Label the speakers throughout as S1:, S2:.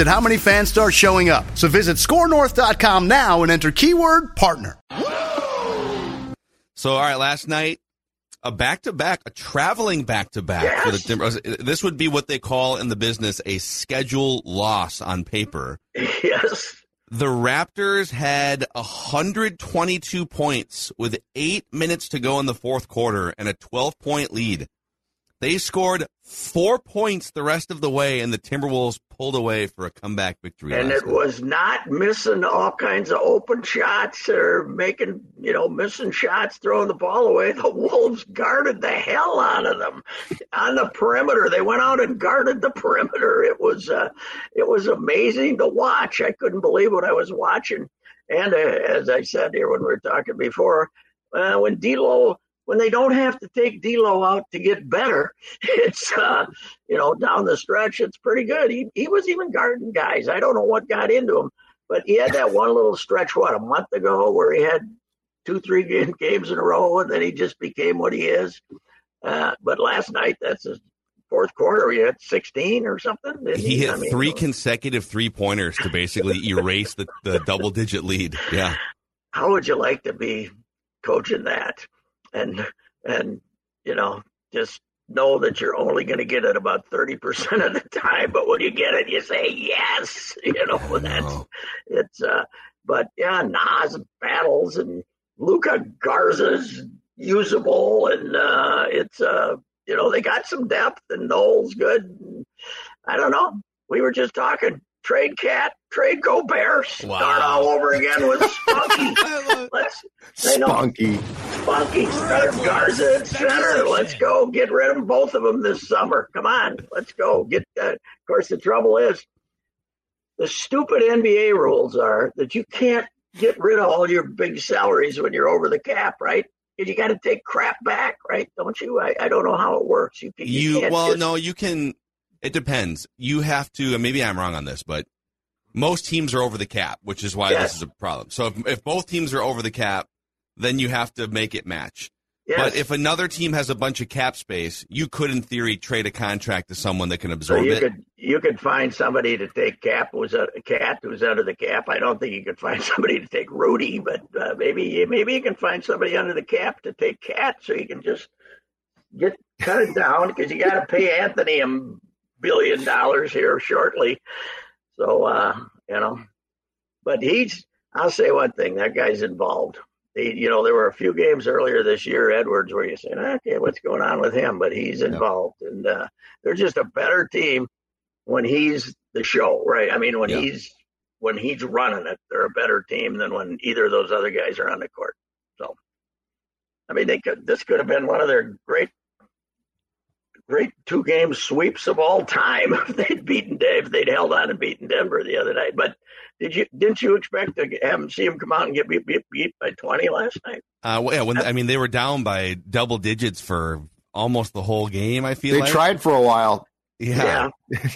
S1: at how many fans start showing up. So visit scorenorth.com now and enter keyword partner.
S2: So, all right, last night, a back to back, a traveling back to back for the Timbers. Uh, this would be what they call in the business a schedule loss on paper.
S3: Yes.
S2: The Raptors had 122 points with eight minutes to go in the fourth quarter and a 12 point lead. They scored four points the rest of the way, and the Timberwolves pulled away for a comeback victory.
S3: And it
S2: night.
S3: was not missing all kinds of open shots or making, you know, missing shots, throwing the ball away. The Wolves guarded the hell out of them on the perimeter. They went out and guarded the perimeter. It was, uh, it was amazing to watch. I couldn't believe what I was watching. And uh, as I said here when we were talking before, uh, when D'Lo when they don't have to take D'Lo out to get better, it's uh, you know down the stretch it's pretty good. He he was even guarding guys. I don't know what got into him, but he had that one little stretch what a month ago where he had two three game, games in a row, and then he just became what he is. Uh, but last night that's his fourth quarter. He had 16 or something.
S2: He, he hit I mean, three consecutive three pointers to basically erase the, the double digit lead. Yeah.
S3: How would you like to be coaching that? And and you know just know that you're only going to get it about 30% of the time but when you get it you say yes! You know that's it's uh but yeah Naz battles and Luka Garza's usable and uh it's uh you know they got some depth and Noel's good I don't know. We were just talking trade KAT, trade Gobert, wow. start all over again with Spunky. Let's
S4: say Spunky,
S3: Spunky, start Garza at center. Let's go get rid of both of them this summer. Come on, let's go get. that. of course, the trouble is the stupid NBA rules are that you can't get rid of all your big salaries when you're over the cap, right? you got to take crap back, right? Don't you? I, I don't know how it works. You,
S2: you, you well, just, no, you can it depends. You have to, and maybe I'm wrong on this, but most teams are over the cap, which is why yes. this is a problem. So if, if both teams are over the cap, then you have to make it match. Yes. But if another team has a bunch of cap space, you could, in theory, trade a contract to someone that can absorb
S3: so you
S2: it.
S3: Could, you could find somebody to take cap who's a cat who's under the cap. I don't think you could find somebody to take Rudy, but uh, maybe maybe you can find somebody under the cap to take KAT, so you can just get cut it down because you got to pay Anthony a billion dollars here shortly. So, uh, you know, but he's, I'll say one thing, that guy's involved. He, you know, there were a few games earlier this year, Edwards, where you say, okay, what's going on with him? But he's involved. Yeah. And uh, they're just a better team when he's the show, right? I mean, when yeah. he's, when he's running it, they're a better team than when either of those other guys are on the court. So, I mean, they could, this could have been one of their great great two game sweeps of all time if they'd beaten Dave, they'd held on and beaten Denver the other night. But did you didn't you expect to have them see them come out and get beat, beat, beat by twenty last night?
S2: Uh, well, yeah, when I mean they were down by double digits for almost the whole game. I feel
S5: they
S2: like.
S5: tried for a while.
S2: Yeah. yeah.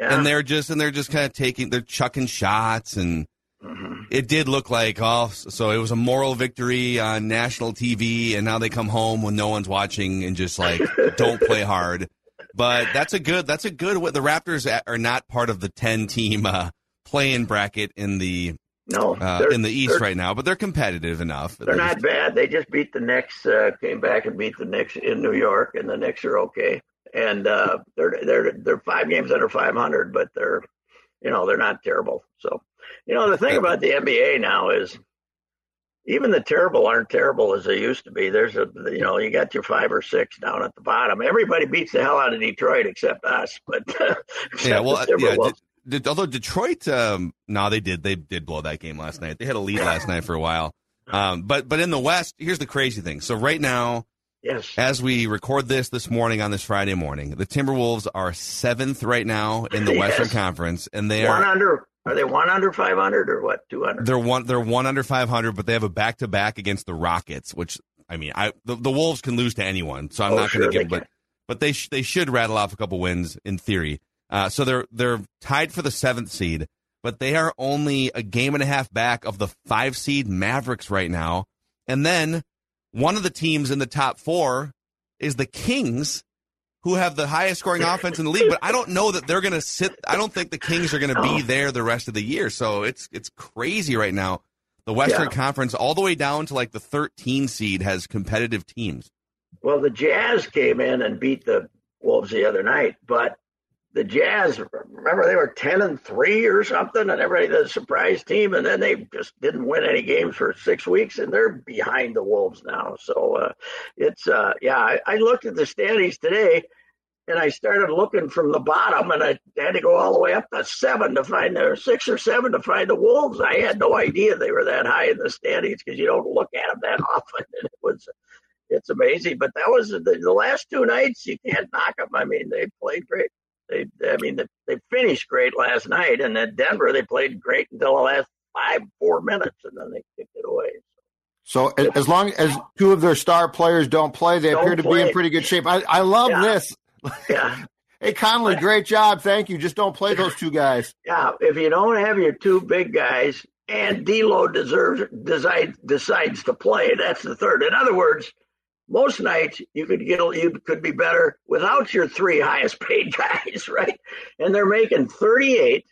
S2: yeah. and they're just and they're just kind of taking they're chucking shots and. It did look like oh so it was a moral victory on national TV and now they come home when no one's watching and just like don't play hard. But that's a good that's a good the Raptors are not part of the 10 team uh, playing bracket in the
S3: no
S2: uh, in the East right now, but they're competitive enough.
S3: They're least. not bad. They just beat the Knicks, uh, came back and beat the Knicks in New York, and the Knicks are okay. And uh, they're they're they're five games under 500, but they're you know they're not terrible. So you know, the thing about the NBA now is even the terrible aren't terrible as they used to be. There's a, you know, you got your five or six down at the bottom. Everybody beats the hell out of Detroit except us. But
S2: except yeah, well, yeah. Did, did, although Detroit, um, no, they did. They did blow that game last night. They had a lead last night for a while. Um, but but in the West, here's the crazy thing. So right now,
S3: yes,
S2: as we record this this morning on this Friday morning, the Timberwolves are seventh right now in the yes. Western Conference, and they
S3: one
S2: are
S3: under are they one under 500 or what? 200?
S2: They're one. They're one under 500, but they have a back to back against the Rockets, which I mean, I the, the Wolves can lose to anyone, so I'm oh, not going to give. But but they sh- they should rattle off a couple wins in theory. Uh, so they're they're tied for the seventh seed, but they are only a game and a half back of the five seed Mavericks right now. And then one of the teams in the top four is the Kings, who have the highest scoring offense in the league, but I don't know that they're going to sit. I don't think the Kings are going to be oh. there the rest of the year. So it's it's crazy right now. The Western yeah. Conference, all the way down to like the 13 seed, has competitive teams.
S3: Well, the Jazz came in and beat the Wolves the other night, but the Jazz, remember they were 10 and 3 or something, and everybody, the surprise team, and then they just didn't win any games for six weeks, and they're behind the Wolves now. So uh, it's, uh, yeah, I, I, looked at the standings today, and I started looking from the bottom, and I had to go all the way up to seven to find the six or seven to find the Wolves. I had no idea they were that high in the standings because you don't look at them that often. And it was, it's amazing. But that was the, the last two nights. You can't knock them. I mean, they played great they, I mean, they, they finished great last night, and at Denver they played great until the last five, four minutes, and then they kicked it away.
S5: So as long as two of their star players don't play, they don't appear to play. be in pretty good shape. I, I love yeah. this.
S3: Yeah.
S5: hey Conley, great job. Thank you. Just don't play those two guys.
S3: Yeah. If you don't have your two big guys and D'Lo deserves decides decides to play, that's the third. In other words, most nights you could get you could be better without your three highest paid guys, right? And they're making 38.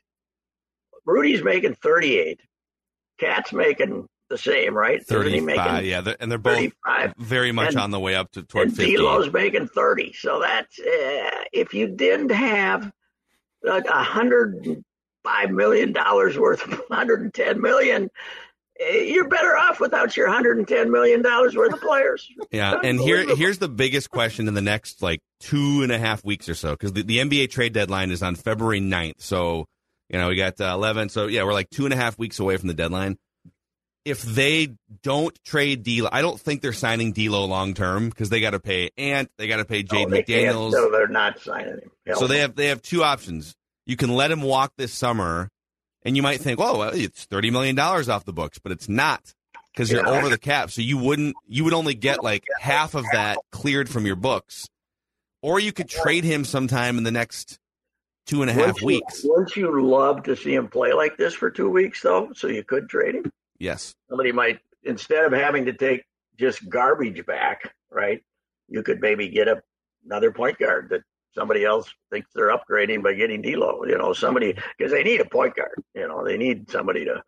S3: Rudy's making 38. KAT's making the same, right?
S2: 35, yeah, they're, and they're both 35. very much and, on the way up to toward
S3: and
S2: 50.
S3: D'Lo's making 30. So that's uh, if you didn't have like a hundred five million dollars worth, 110 million you're better off without your 110 million dollars worth of players.
S2: Yeah, and here here's the biggest question in the next like two and a half weeks or so because the, the NBA trade deadline is on February 9th. So you know we got uh, 11. So yeah, we're like two and a half weeks away from the deadline. If they don't trade D'Lo, I don't think they're signing D'Lo long term because they got to pay Ant, they got to pay Jaden oh, McDaniels.
S3: So they're not signing him.
S2: Hell so they have they have two options. You can let him walk this summer and you might think, "Well, well it's thirty million dollars off the books," but it's not because you're yeah. over the cap. So you wouldn't, you would only get like half of that cleared from your books, or you could trade him sometime in the next two and a half
S3: wouldn't
S2: weeks.
S3: You, wouldn't you love to see him play like this for two weeks though? So you could trade him.
S2: Yes.
S3: Somebody might instead of having to take just garbage back, right? You could maybe get a, another point guard that somebody else thinks they're upgrading by getting D'Lo. You know, somebody because they need a point guard. You know, they need somebody to,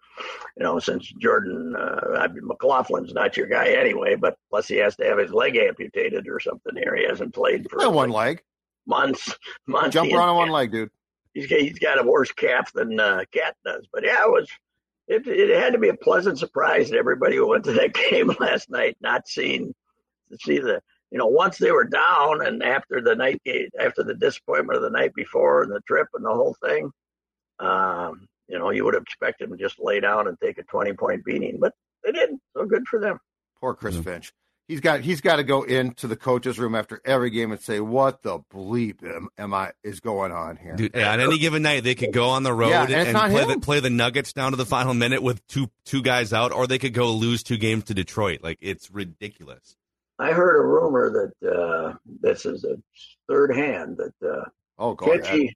S3: you know, since Jordan uh, McLaughlin's not your guy anyway, but plus he has to have his leg amputated or something here. He hasn't played for
S5: one leg
S3: months. Months.
S5: Jump around on one leg, dude.
S3: He's he's got a worse calf than uh, KAT does. But yeah, it was. It, it had to be a pleasant surprise to everybody who went to that game last night, not seeing to see the you know, once they were down and after the night after the disappointment of the night before and the trip and the whole thing, um, you know, you would have expected them to just lay down and take a 20 point beating, but they didn't. So good for them.
S5: Poor Chris mm-hmm. Finch. He's got he's got to go into the coach's room after every game and say, "What the bleep am, am I is going on here?"
S2: Dude, yeah, on any given night, they could go on the road yeah, and, and play the, play the Nuggets down to the final minute with two two guys out, or they could go lose two games to Detroit. Like it's ridiculous.
S3: I heard a rumor that uh, this is a third hand that uh,
S5: oh,
S3: Finchy,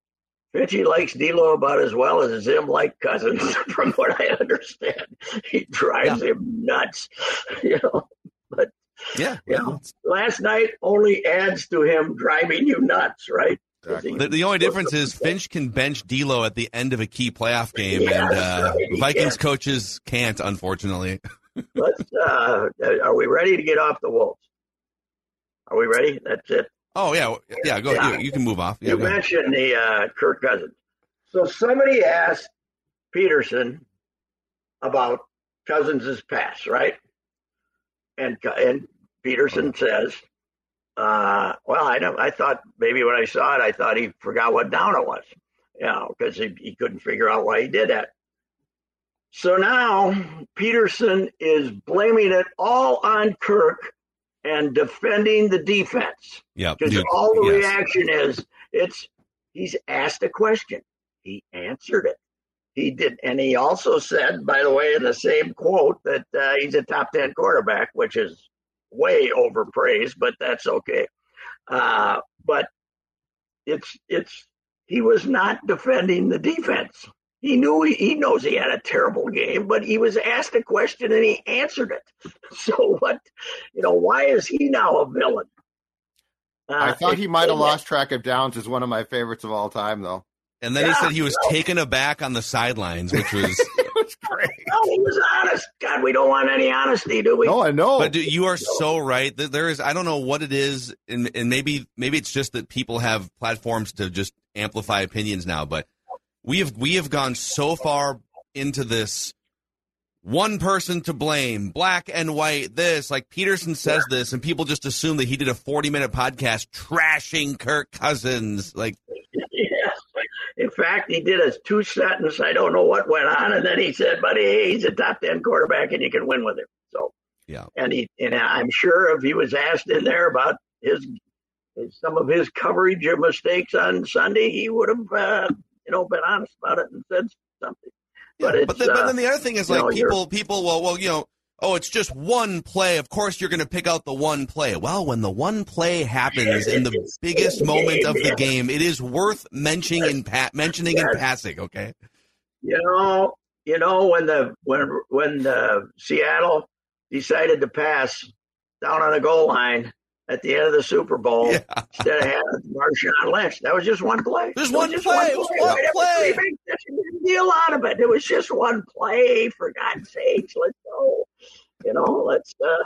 S3: Finchy likes D'Lo about as well as Zim like Cousins. From what I understand, he drives yeah. him nuts. You know, but
S2: yeah,
S3: know, last night only adds to him driving you nuts, right?
S2: Exactly. The, the, only difference is Finch can bench D'Lo at the end of a key playoff game, yeah, and uh, right. Vikings coaches can't, unfortunately.
S3: Let's. Uh, are we ready to get off the Wolves? Are we ready? That's it.
S2: Oh yeah, yeah. Go. Yeah. You, you, can move off. Yeah,
S3: you mentioned the uh, Kirk Cousins. So somebody asked Peterson about Cousins' pass, right? and and Peterson says, uh, "Well, I don't. I thought maybe when I saw it, I thought he forgot what down it was, you know, because he, he couldn't figure out why he did that." So now Peterson is blaming it all on Kirk and defending the defense.
S2: Yeah,
S3: because all the yes. reaction is it's he's asked a question, he answered it. He did, and he also said, by the way, in the same quote, that uh, he's a top ten quarterback, which is way overpraised, but that's okay. Uh, but it's it's he was not defending the defense. He knew he, he knows he had a terrible game, but he was asked a question and he answered it. So what, you know, why is he now a villain?
S5: Uh, I thought he might have lost track of Downs as one of my favorites of all time, though.
S2: And then yeah, he said he was taken aback on the sidelines, which was
S3: was great. No, he was honest. God, we don't want any honesty, do we?
S5: No, I know.
S2: But dude, you are so right. There is, I don't know what it is, and, and maybe maybe it's just that people have platforms to just amplify opinions now. But we have we have gone so far into this one person to blame, black and white, this. Like Peterson says this, and people just assume that he did a 40 minute podcast trashing Kirk Cousins. Like,
S3: in fact, he did a two sentence. I don't know what went on, and then he said, buddy, hey, he's a top ten quarterback, and you can win with him." So,
S2: yeah.
S3: And he, and I'm sure if he was asked in there about his, some of his coverage of mistakes on Sunday, he would have, uh, you know, been honest about it and said something.
S2: Yeah, but, but, then, uh, but then the other thing is like know, people, people, well, well, you know, oh, it's just one play. Of course, you're going to pick out the one play. Well, when the one play happens in the biggest moment of the game, it is worth mentioning in pa- mentioning in passing. Okay.
S3: You know, you know when the when when the Seattle decided to pass down on the goal line at the end of the Super Bowl yeah. instead of having Marshawn Lynch. That was just one play.
S2: Just one, just play. It was one play.
S3: Big deal out of it. It was just one play. For God's sakes, let's go. You know, let's. uh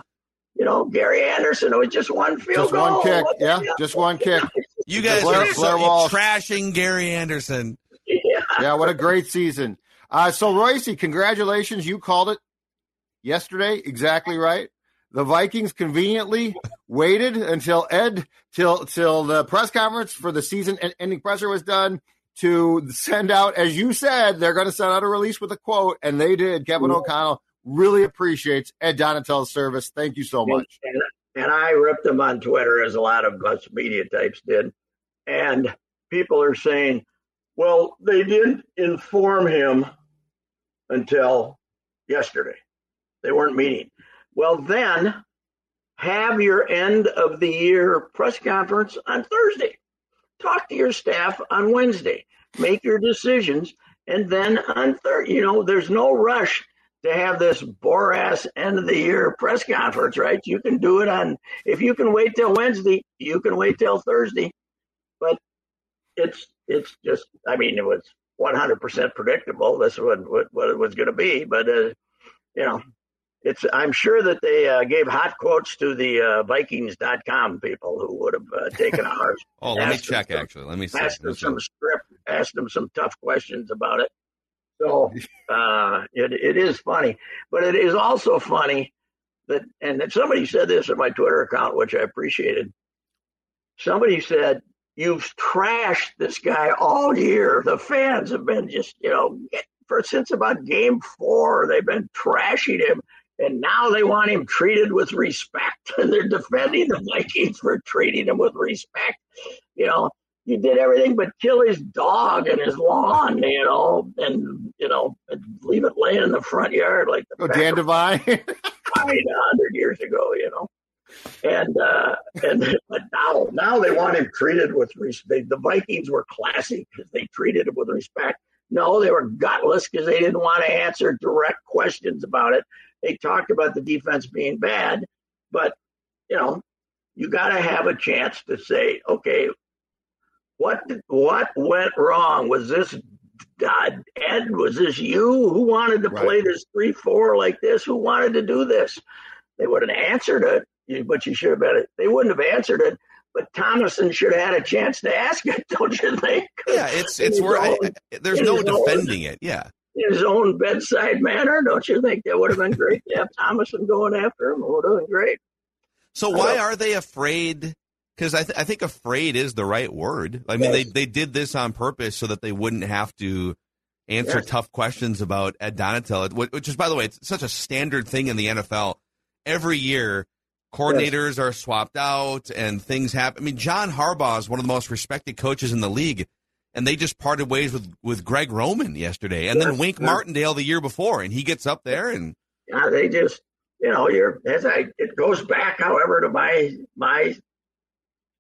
S3: you know, Gary Anderson. It was just one field
S5: just goal. One kick. Yeah, just one kick.
S2: You guys Blair, are so trashing Gary Anderson.
S5: Yeah. yeah, what a great season. Uh, so, Reusse, congratulations. You called it yesterday. Exactly right. The Vikings conveniently waited until Ed till till the press conference for the season ending presser was done to send out, as you said, they're going to send out a release with a quote, and they did. Kevin O'Connell really appreciates Ed Donatell's service. Thank you so much.
S3: And, and I ripped him on Twitter, as a lot of us media types did. And people are saying, well, they didn't inform him until yesterday. They weren't meeting. Well, then have your end of the year press conference on Thursday. Talk to your staff on Wednesday. Make your decisions. And then on Thursday, you know, there's no rush to have this bore ass end of the year press conference, right? You can do it on, if you can wait till Wednesday, you can wait till Thursday. But it's, it's just, I mean, it was 100% predictable. This is what, what, what it was going to be. But, uh, you know, it's I'm sure that they uh, gave hot quotes to the uh, Vikings.com people who would have uh, taken ours.
S2: oh, let me check. Some, actually, let me see.
S3: Asked them some script, asked them some tough questions about it. So uh, it it is funny, but it is also funny that and that somebody said this in my Twitter account, which I appreciated. Somebody said you've trashed this guy all year. The fans have been just you know for since about game four they've been trashing him and now they want him treated with respect. And they're defending the Vikings for treating him with respect. You know, you did everything but kill his dog and his lawn, you know, and, you know, leave it laying in the front yard like the.
S5: Oh, Dan Devine?
S3: I mean, a hundred years ago, you know. And uh, and but now now they want him treated with respect. The Vikings were classy because they treated him with respect. No, they were gutless because they didn't want to answer direct questions about it they talked about the defense being bad, but you know, you got to have a chance to say, okay, what what went wrong? Was this uh, Ed? Was this you? Who wanted to right. play this three four like this? Who wanted to do this? They would have answered it, but you should have been. They wouldn't have answered it. But Tomasson should have had a chance to ask it, don't you think?
S2: Yeah, it's it's where I, there's no defending it. Yeah,
S3: his own bedside manner. Don't you think that would have been great to have Tomasson going after him? It would have been great.
S2: So why are they afraid? Because I, th- I think afraid is the right word. I mean, yes. they they did this on purpose so that they wouldn't have to answer yes. tough questions about Ed Donatell, which is, by the way, it's such a standard thing in the NFL. Every year, coordinators yes. are swapped out and things happen. I mean, John Harbaugh is one of the most respected coaches in the league, and they just parted ways with, with Greg Roman yesterday, and then Wink Martindale the year before, and he gets up there and
S3: yeah, they just you know, you're as I it goes back, however, to my my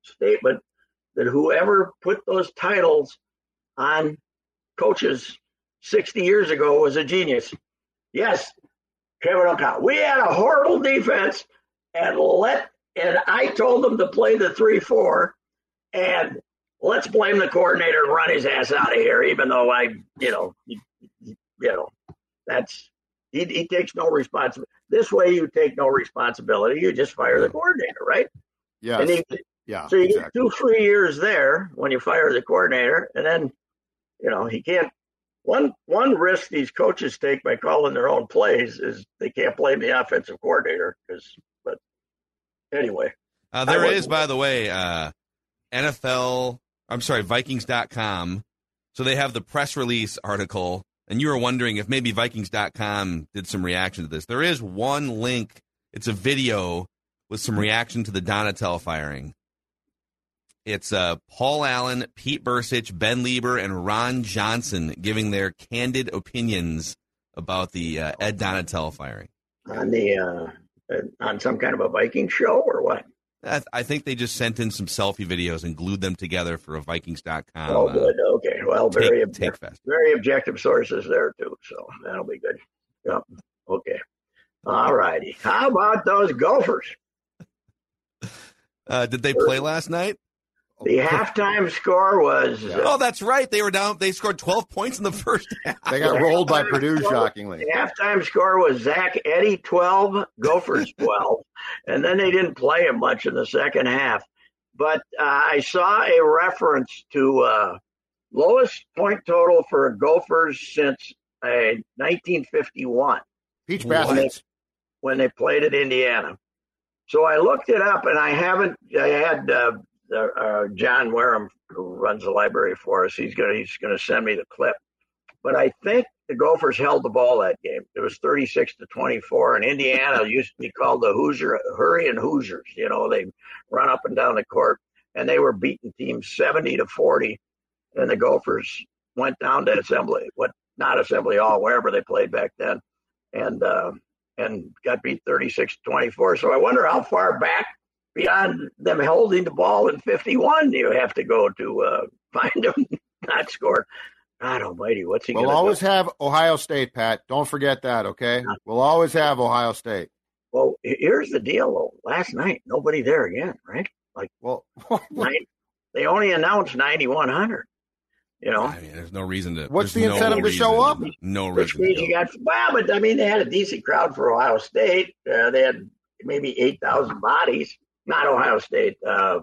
S3: statement that whoever put those titles on coaches 60 years ago was a genius. Yes, Kevin O'Connell. We had a horrible defense and let and I told them to play the three four and let's blame the coordinator and run his ass out of here, even though I, you know, you, you know, that's he, he takes no responsibility. This way, you take no responsibility. You just fire the coordinator, right?
S5: Yeah. Yeah.
S3: So you exactly. get two free years there when you fire the coordinator, and then, you know, he can't. One one risk these coaches take by calling their own plays is they can't blame the offensive coordinator because. But anyway,
S2: uh, there is, by the way, uh, NFL. I'm sorry, Vikings.com. So they have the press release article and you were wondering if maybe Vikings.com did some reaction to this. There is one link. It's a video with some reaction to the Donatell firing. It's uh, Paul Allen, Pete Bercich, Ben Leber, and Ron Johnson giving their candid opinions about the uh, Ed Donatell firing.
S3: On the uh, on some kind of a Viking show or what?
S2: I, I, think they just sent in some selfie videos and glued them together for a Vikings.com.
S3: Oh, uh, good. Okay. Well, very, take, take very objective sources there, too. So that'll be good. Yep. Okay. All righty. How about those Gophers?
S2: Uh, did they play last night?
S3: The halftime score was.
S2: Uh, oh, that's right. They were down. They scored 12 points in the first half.
S5: They got rolled by Purdue, score, shockingly.
S3: The halftime score was Zach Edey 12, Gophers 12. And then they didn't play him much in the second half. But uh, I saw a reference to uh, lowest point total for Gophers since uh, 1951.
S5: Peach Baskets.
S3: When, when they played at Indiana. So I looked it up, and I haven't. I had uh, uh, John Wareham, who runs the library for us, he's gonna he's gonna send me the clip. But I think the Gophers held the ball that game. It was 36 to 24, and Indiana used to be called the Hoosier Hurrying Hoosiers. You know, they run up and down the court, and they were beating teams 70 to 40, and the Gophers went down to Assembly, what not Assembly Hall, wherever they played back then, and uh, and got beat 36 to 24. So I wonder how far back beyond them holding the ball in 51, you have to go to uh, find them not score. God Almighty, what's he?
S5: We'll always do? have Ohio State, Pat. Don't forget that, okay? Yeah. We'll always have Ohio State.
S3: Well, here's the deal, though. Last night, nobody there again, right? Like,
S5: well,
S3: nine, they only announced 9100. You know,
S2: I mean, there's no reason to.
S5: What's the
S2: no
S5: incentive to show up?
S2: No reason.
S3: Which means you got well, but I mean, they had a decent crowd for Ohio State. Uh, they had maybe eight thousand bodies not Ohio State. Uh,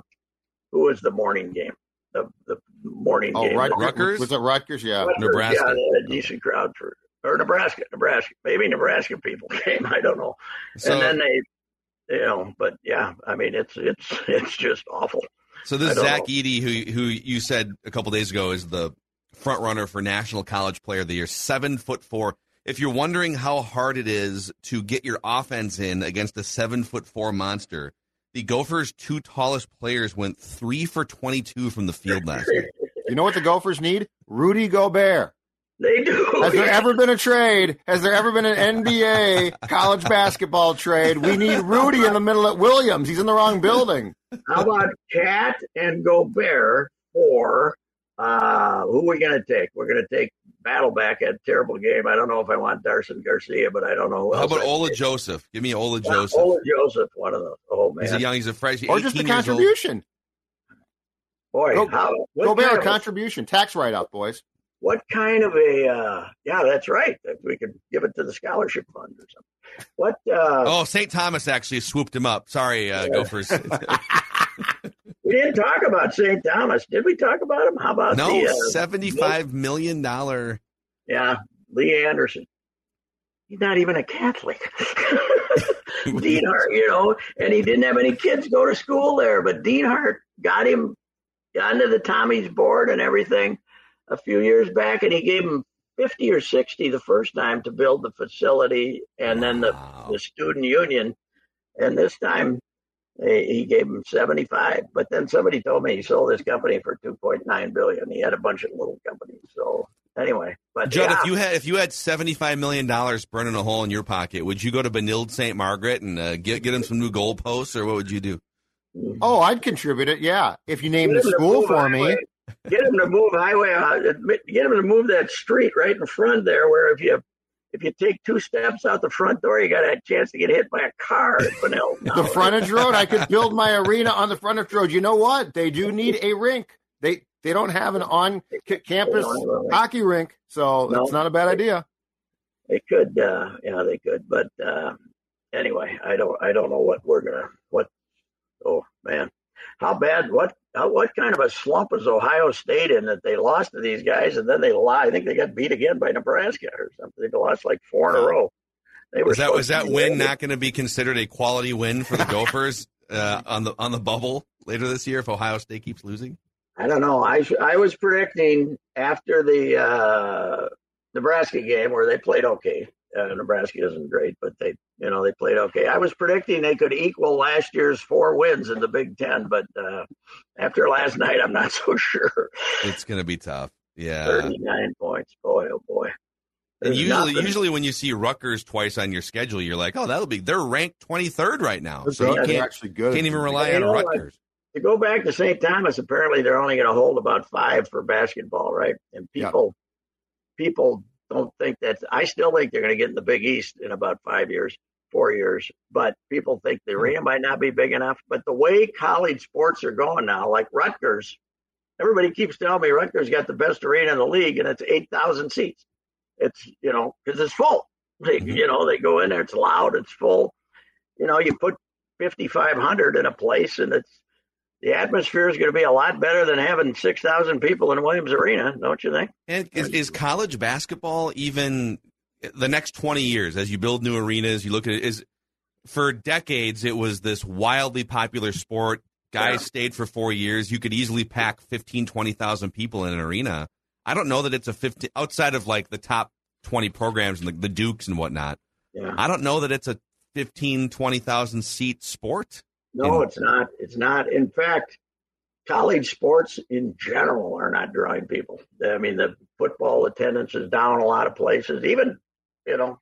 S3: who was the morning game? The the morning
S5: oh,
S3: game.
S5: Rutgers. Rutgers? Was it Rutgers? Yeah,
S2: Rutgers, Nebraska.
S3: Yeah, they had a decent crowd for or Nebraska. Nebraska. Maybe Nebraska people came. I don't know. So, and then they, you know, but yeah, I mean, it's it's it's just awful.
S2: So this Zach Edey, who who you said a couple days ago is the front runner for National College Player of the Year, seven foot four. If you're wondering how hard it is to get your offense in against a seven foot four monster, the Gophers' two tallest players went three for 22 from the field last year.
S5: You know what the Gophers need? Rudy Gobert.
S3: They do.
S5: Has there ever been a trade? Has there ever been an NBA college basketball trade? We need Rudy in the middle at Williams. He's in the wrong building.
S3: How about KAT and Gobert for uh, who are we going to take? We're going to take Battleback had a terrible game. I don't know if I want Dawson Garcia, but I don't know.
S2: How about Ola Joseph? Give me Ola yeah, Joseph.
S3: Ola Joseph, one of those. Oh man,
S2: he's a young. He's a fresh.
S5: Or just a contribution.
S3: Boy,
S5: Go, how, go bear a contribution, tax write off, boys.
S3: What kind of a? Uh, yeah, that's right. We could give it to the scholarship fund or something. What? Uh,
S2: oh, St. Thomas actually swooped him up. Sorry, uh, yeah. Gophers.
S3: we didn't talk about St. Thomas, did we? Talk about him? How about
S2: no
S3: the
S2: uh, seventy-five million dollar?
S3: Yeah, Lee Anderson. He's not even a Catholic. Dean Hart, you know, and he didn't have any kids go to school there, but Dean Hart got him onto the Tommy's board and everything a few years back, and he gave him 50 or 60 the first time to build the facility and then the, wow. the student union. And this time he gave him 75. But then somebody told me he sold his company for 2.9 billion. He had a bunch of little companies. So anyway, but
S2: Judd,
S3: yeah.
S2: if you had if you had 75 million dollars burning a hole in your pocket, would you go to Benilde St. Margaret and uh, get get him some new goalposts, or what would you do?
S5: Oh, I'd contribute it. Yeah, if you name the school for
S3: highway.
S5: me.
S3: Get them to move highway. Uh, get him to move that street right in front there, where if you if you take two steps out the front door, you got a chance to get hit by a car at
S5: the frontage road. I could build my arena on the frontage road. You know what? They do need a rink. They they don't have an on campus hockey rink, so no, it's not a bad idea.
S3: They could, uh, yeah, they could. But uh, anyway, I don't I don't know what we're gonna what. Oh man, how bad? What how, what kind of a slump is Ohio State in that they lost to these guys and then they lie? I think they got beat again by Nebraska or something. They lost like four in a row.
S2: They were was that was that win not going to be considered a quality win for the Gophers uh, on the on the bubble later this year if Ohio State keeps losing?
S3: I don't know. I I was predicting after the uh, Nebraska game where they played okay. Uh, Nebraska isn't great, but they you know they played okay. I was predicting they could equal last year's four wins in the Big Ten, but uh, after last night, I'm not so sure.
S2: It's going to be tough. Yeah,
S3: 39 points. Boy, oh boy.
S2: and usually, nothing. usually when you see Rutgers twice on your schedule, you're like, oh, that'll be. They're ranked 23rd right now, so you can't, actually good. can't even rely on Rutgers.
S3: to go back to St. Thomas, apparently they're only going to hold about five for basketball, right? And people, yeah. people don't think that. I still think they're going to get in the Big East in about five years, four years. But people think the arena might not be big enough. But the way college sports are going now, like Rutgers, everybody keeps telling me Rutgers got the best arena in the league, and it's eight thousand seats. It's you know because it's full. They, mm-hmm. You know they go in there, it's loud, it's full. You know you put fifty five hundred in a place, and it's the atmosphere is going to be a lot better than having 6,000 people in Williams Arena, don't you think?
S2: And is, is, college basketball even the next 20 years as you build new arenas, you look at it is for decades it was this wildly popular sport. Guys yeah. stayed for 4 years. You could easily pack 15 20,000 people in an arena. I don't know that it's a 50 outside of like the top 20 programs and the, the Dukes and whatnot. Yeah. I don't know that it's a 15 20,000 seat sport.
S3: No, it's not. It's not. In fact, college sports in general are not drawing people. I mean, the football attendance is down a lot of places. Even, you know,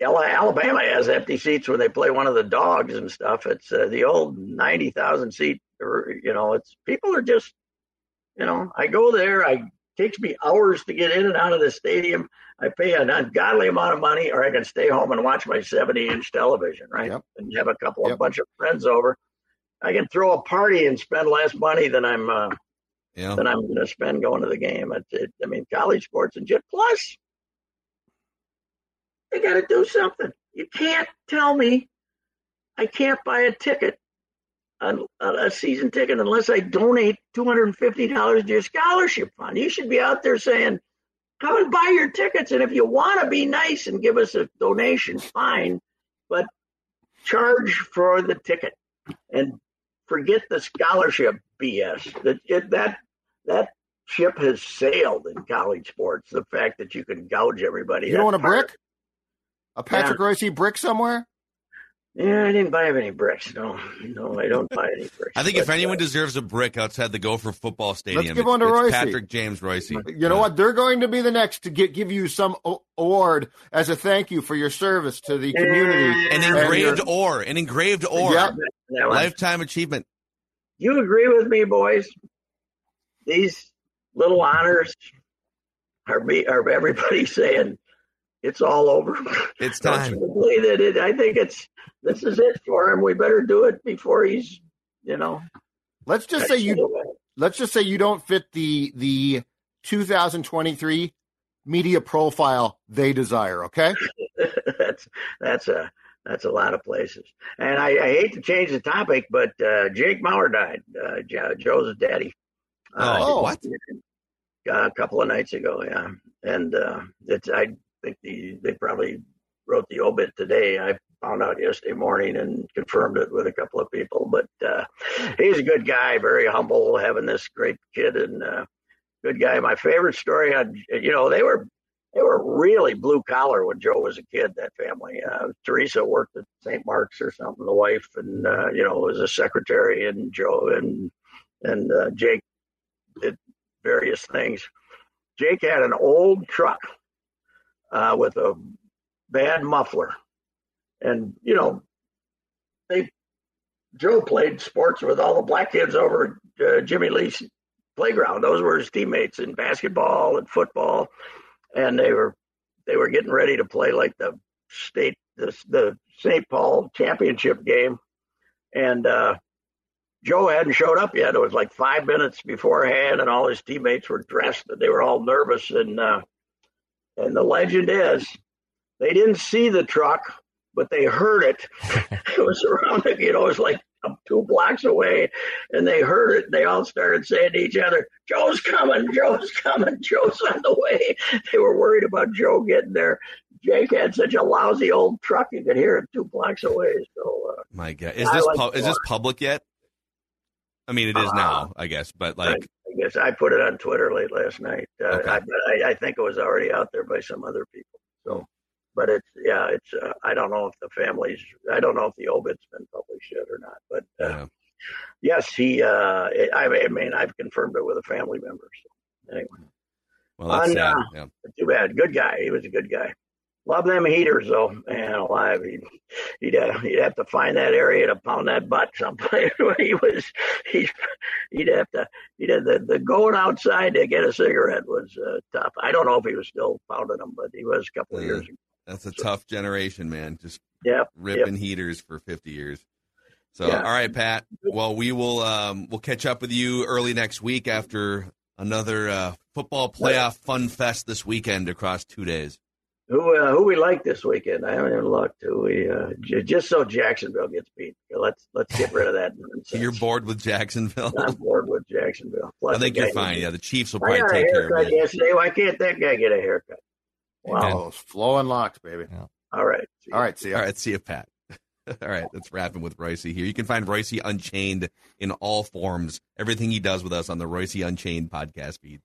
S3: Alabama has empty seats when they play one of the dogs and stuff. It's uh, the old 90,000 seat, or, you know, it's people are just, you know, I go there, I takes me hours to get in and out of the stadium. I pay an ungodly amount of money, or I can stay home and watch my 70 inch television, right? Yep. And have a couple yep. of bunch of friends over. I can throw a party and spend less money than I'm uh, yeah. than I'm going to spend going to the game. It, it, I mean, college sports and jet plus, they got to do something. You can't tell me I can't buy a ticket a season ticket unless I donate $250 to your scholarship fund. You should be out there saying, come and buy your tickets. And if you want to be nice and give us a donation, fine, but charge for the ticket and forget the scholarship BS. That, it, that, that ship has sailed in college sports. The fact that you can gouge everybody.
S5: You don't want a brick? A Patrick yeah. Reusse brick somewhere?
S3: Yeah, I didn't buy any bricks. No, no, I don't buy any bricks.
S2: I think but, if anyone uh, deserves a brick outside the Gopher football stadium,
S5: let's give one to Reusse.
S2: Patrick James Reusse.
S5: You know what? They're going to be the next to get, give you some award as a thank you for your service to the community.
S2: An engraved ore, an engraved ore, yep. lifetime achievement.
S3: You agree with me, boys? These little honors are be are everybody saying it's all over.
S2: It's time.
S3: that it, I think it's this is it for him. We better do it before he's, you know.
S5: Let's just say you. Let's just say you don't fit the the 2023 media profile they desire. Okay.
S3: that's that's a that's a lot of places. And I, I hate to change the topic, but uh, Jake Mauer died. Uh, Joe's daddy.
S2: Uh, oh, what?
S3: a couple of nights ago. Yeah, and uh, it's I think the, they probably wrote the obit today. I found out yesterday morning and confirmed it with a couple of people. But uh, he's a good guy, very humble, having this great kid and uh, good guy. My favorite story, on, you know, they were they were really blue collar when Joe was a kid. That family. Uh, Teresa worked at St. Mark's or something, the wife, and uh, you know was a secretary, and Joe and and uh, Jake did various things. Jake had an old truck uh, with a bad muffler, and you know they Joe played sports with all the black kids over uh, Jimmy Lee's playground. Those were his teammates in basketball and football and they were they were getting ready to play like the state the, the St. Paul championship game, and uh, Joe hadn't showed up yet. It was like five minutes beforehand, and all his teammates were dressed, and they were all nervous. And uh, and the legend is, they didn't see the truck, but they heard it. it was around, you know, it was like two blocks away, and they heard it. And they all started saying to each other, "Joe's coming! Joe's coming! Joe's on the way!" They were worried about Joe getting there. Jake had such a lousy old truck; you could hear it two blocks away. So, uh,
S2: my God, is this like pu- is this public yet? I mean, it is uh, now, I guess, but like. I
S3: guess I put it on Twitter late last night. Uh, okay. I, I, I think it was already out there by some other people. So but it's yeah, it's uh, I don't know if the family's I don't know if the obit's been published yet or not, but uh, yeah. yes, he. Uh, I, I mean, I've confirmed it with a family member. So anyway,
S2: well, that's sad. Uh, yeah.
S3: Too bad. Good guy. He was a good guy. Love them heaters though, man alive. He'd he'd, uh, he'd have to find that area to pound that butt someplace he was. He he'd have to he'd have the, the going outside to get a cigarette was uh, tough. I don't know if he was still pounding them, but he was a couple of years ago.
S2: That's a so, tough generation, man. Just
S3: yep,
S2: ripping
S3: yep.
S2: heaters for 50 years. So, yeah. all right, Pat. Well, we will um, we'll catch up with you early next week after another uh, football playoff fun fest this weekend across two days.
S3: Who uh, who we like this weekend? I haven't even looked. Who we uh, j- just so Jacksonville gets beat. Let's let's get rid of that.
S2: You're bored with Jacksonville.
S3: I'm bored with Jacksonville.
S2: Plus I think you're fine. Yeah, the Chiefs will probably take care of
S3: it. Yesterday. Why can't that guy get a haircut?
S5: Wow, flowing locks, baby.
S3: Yeah. All right.
S5: All right. See you.
S2: All right. See you, Pat. all right. That's wrapping with Reusse here. You can find Reusse Unchained in all forms, everything he does with us on the Reusse Unchained podcast feed.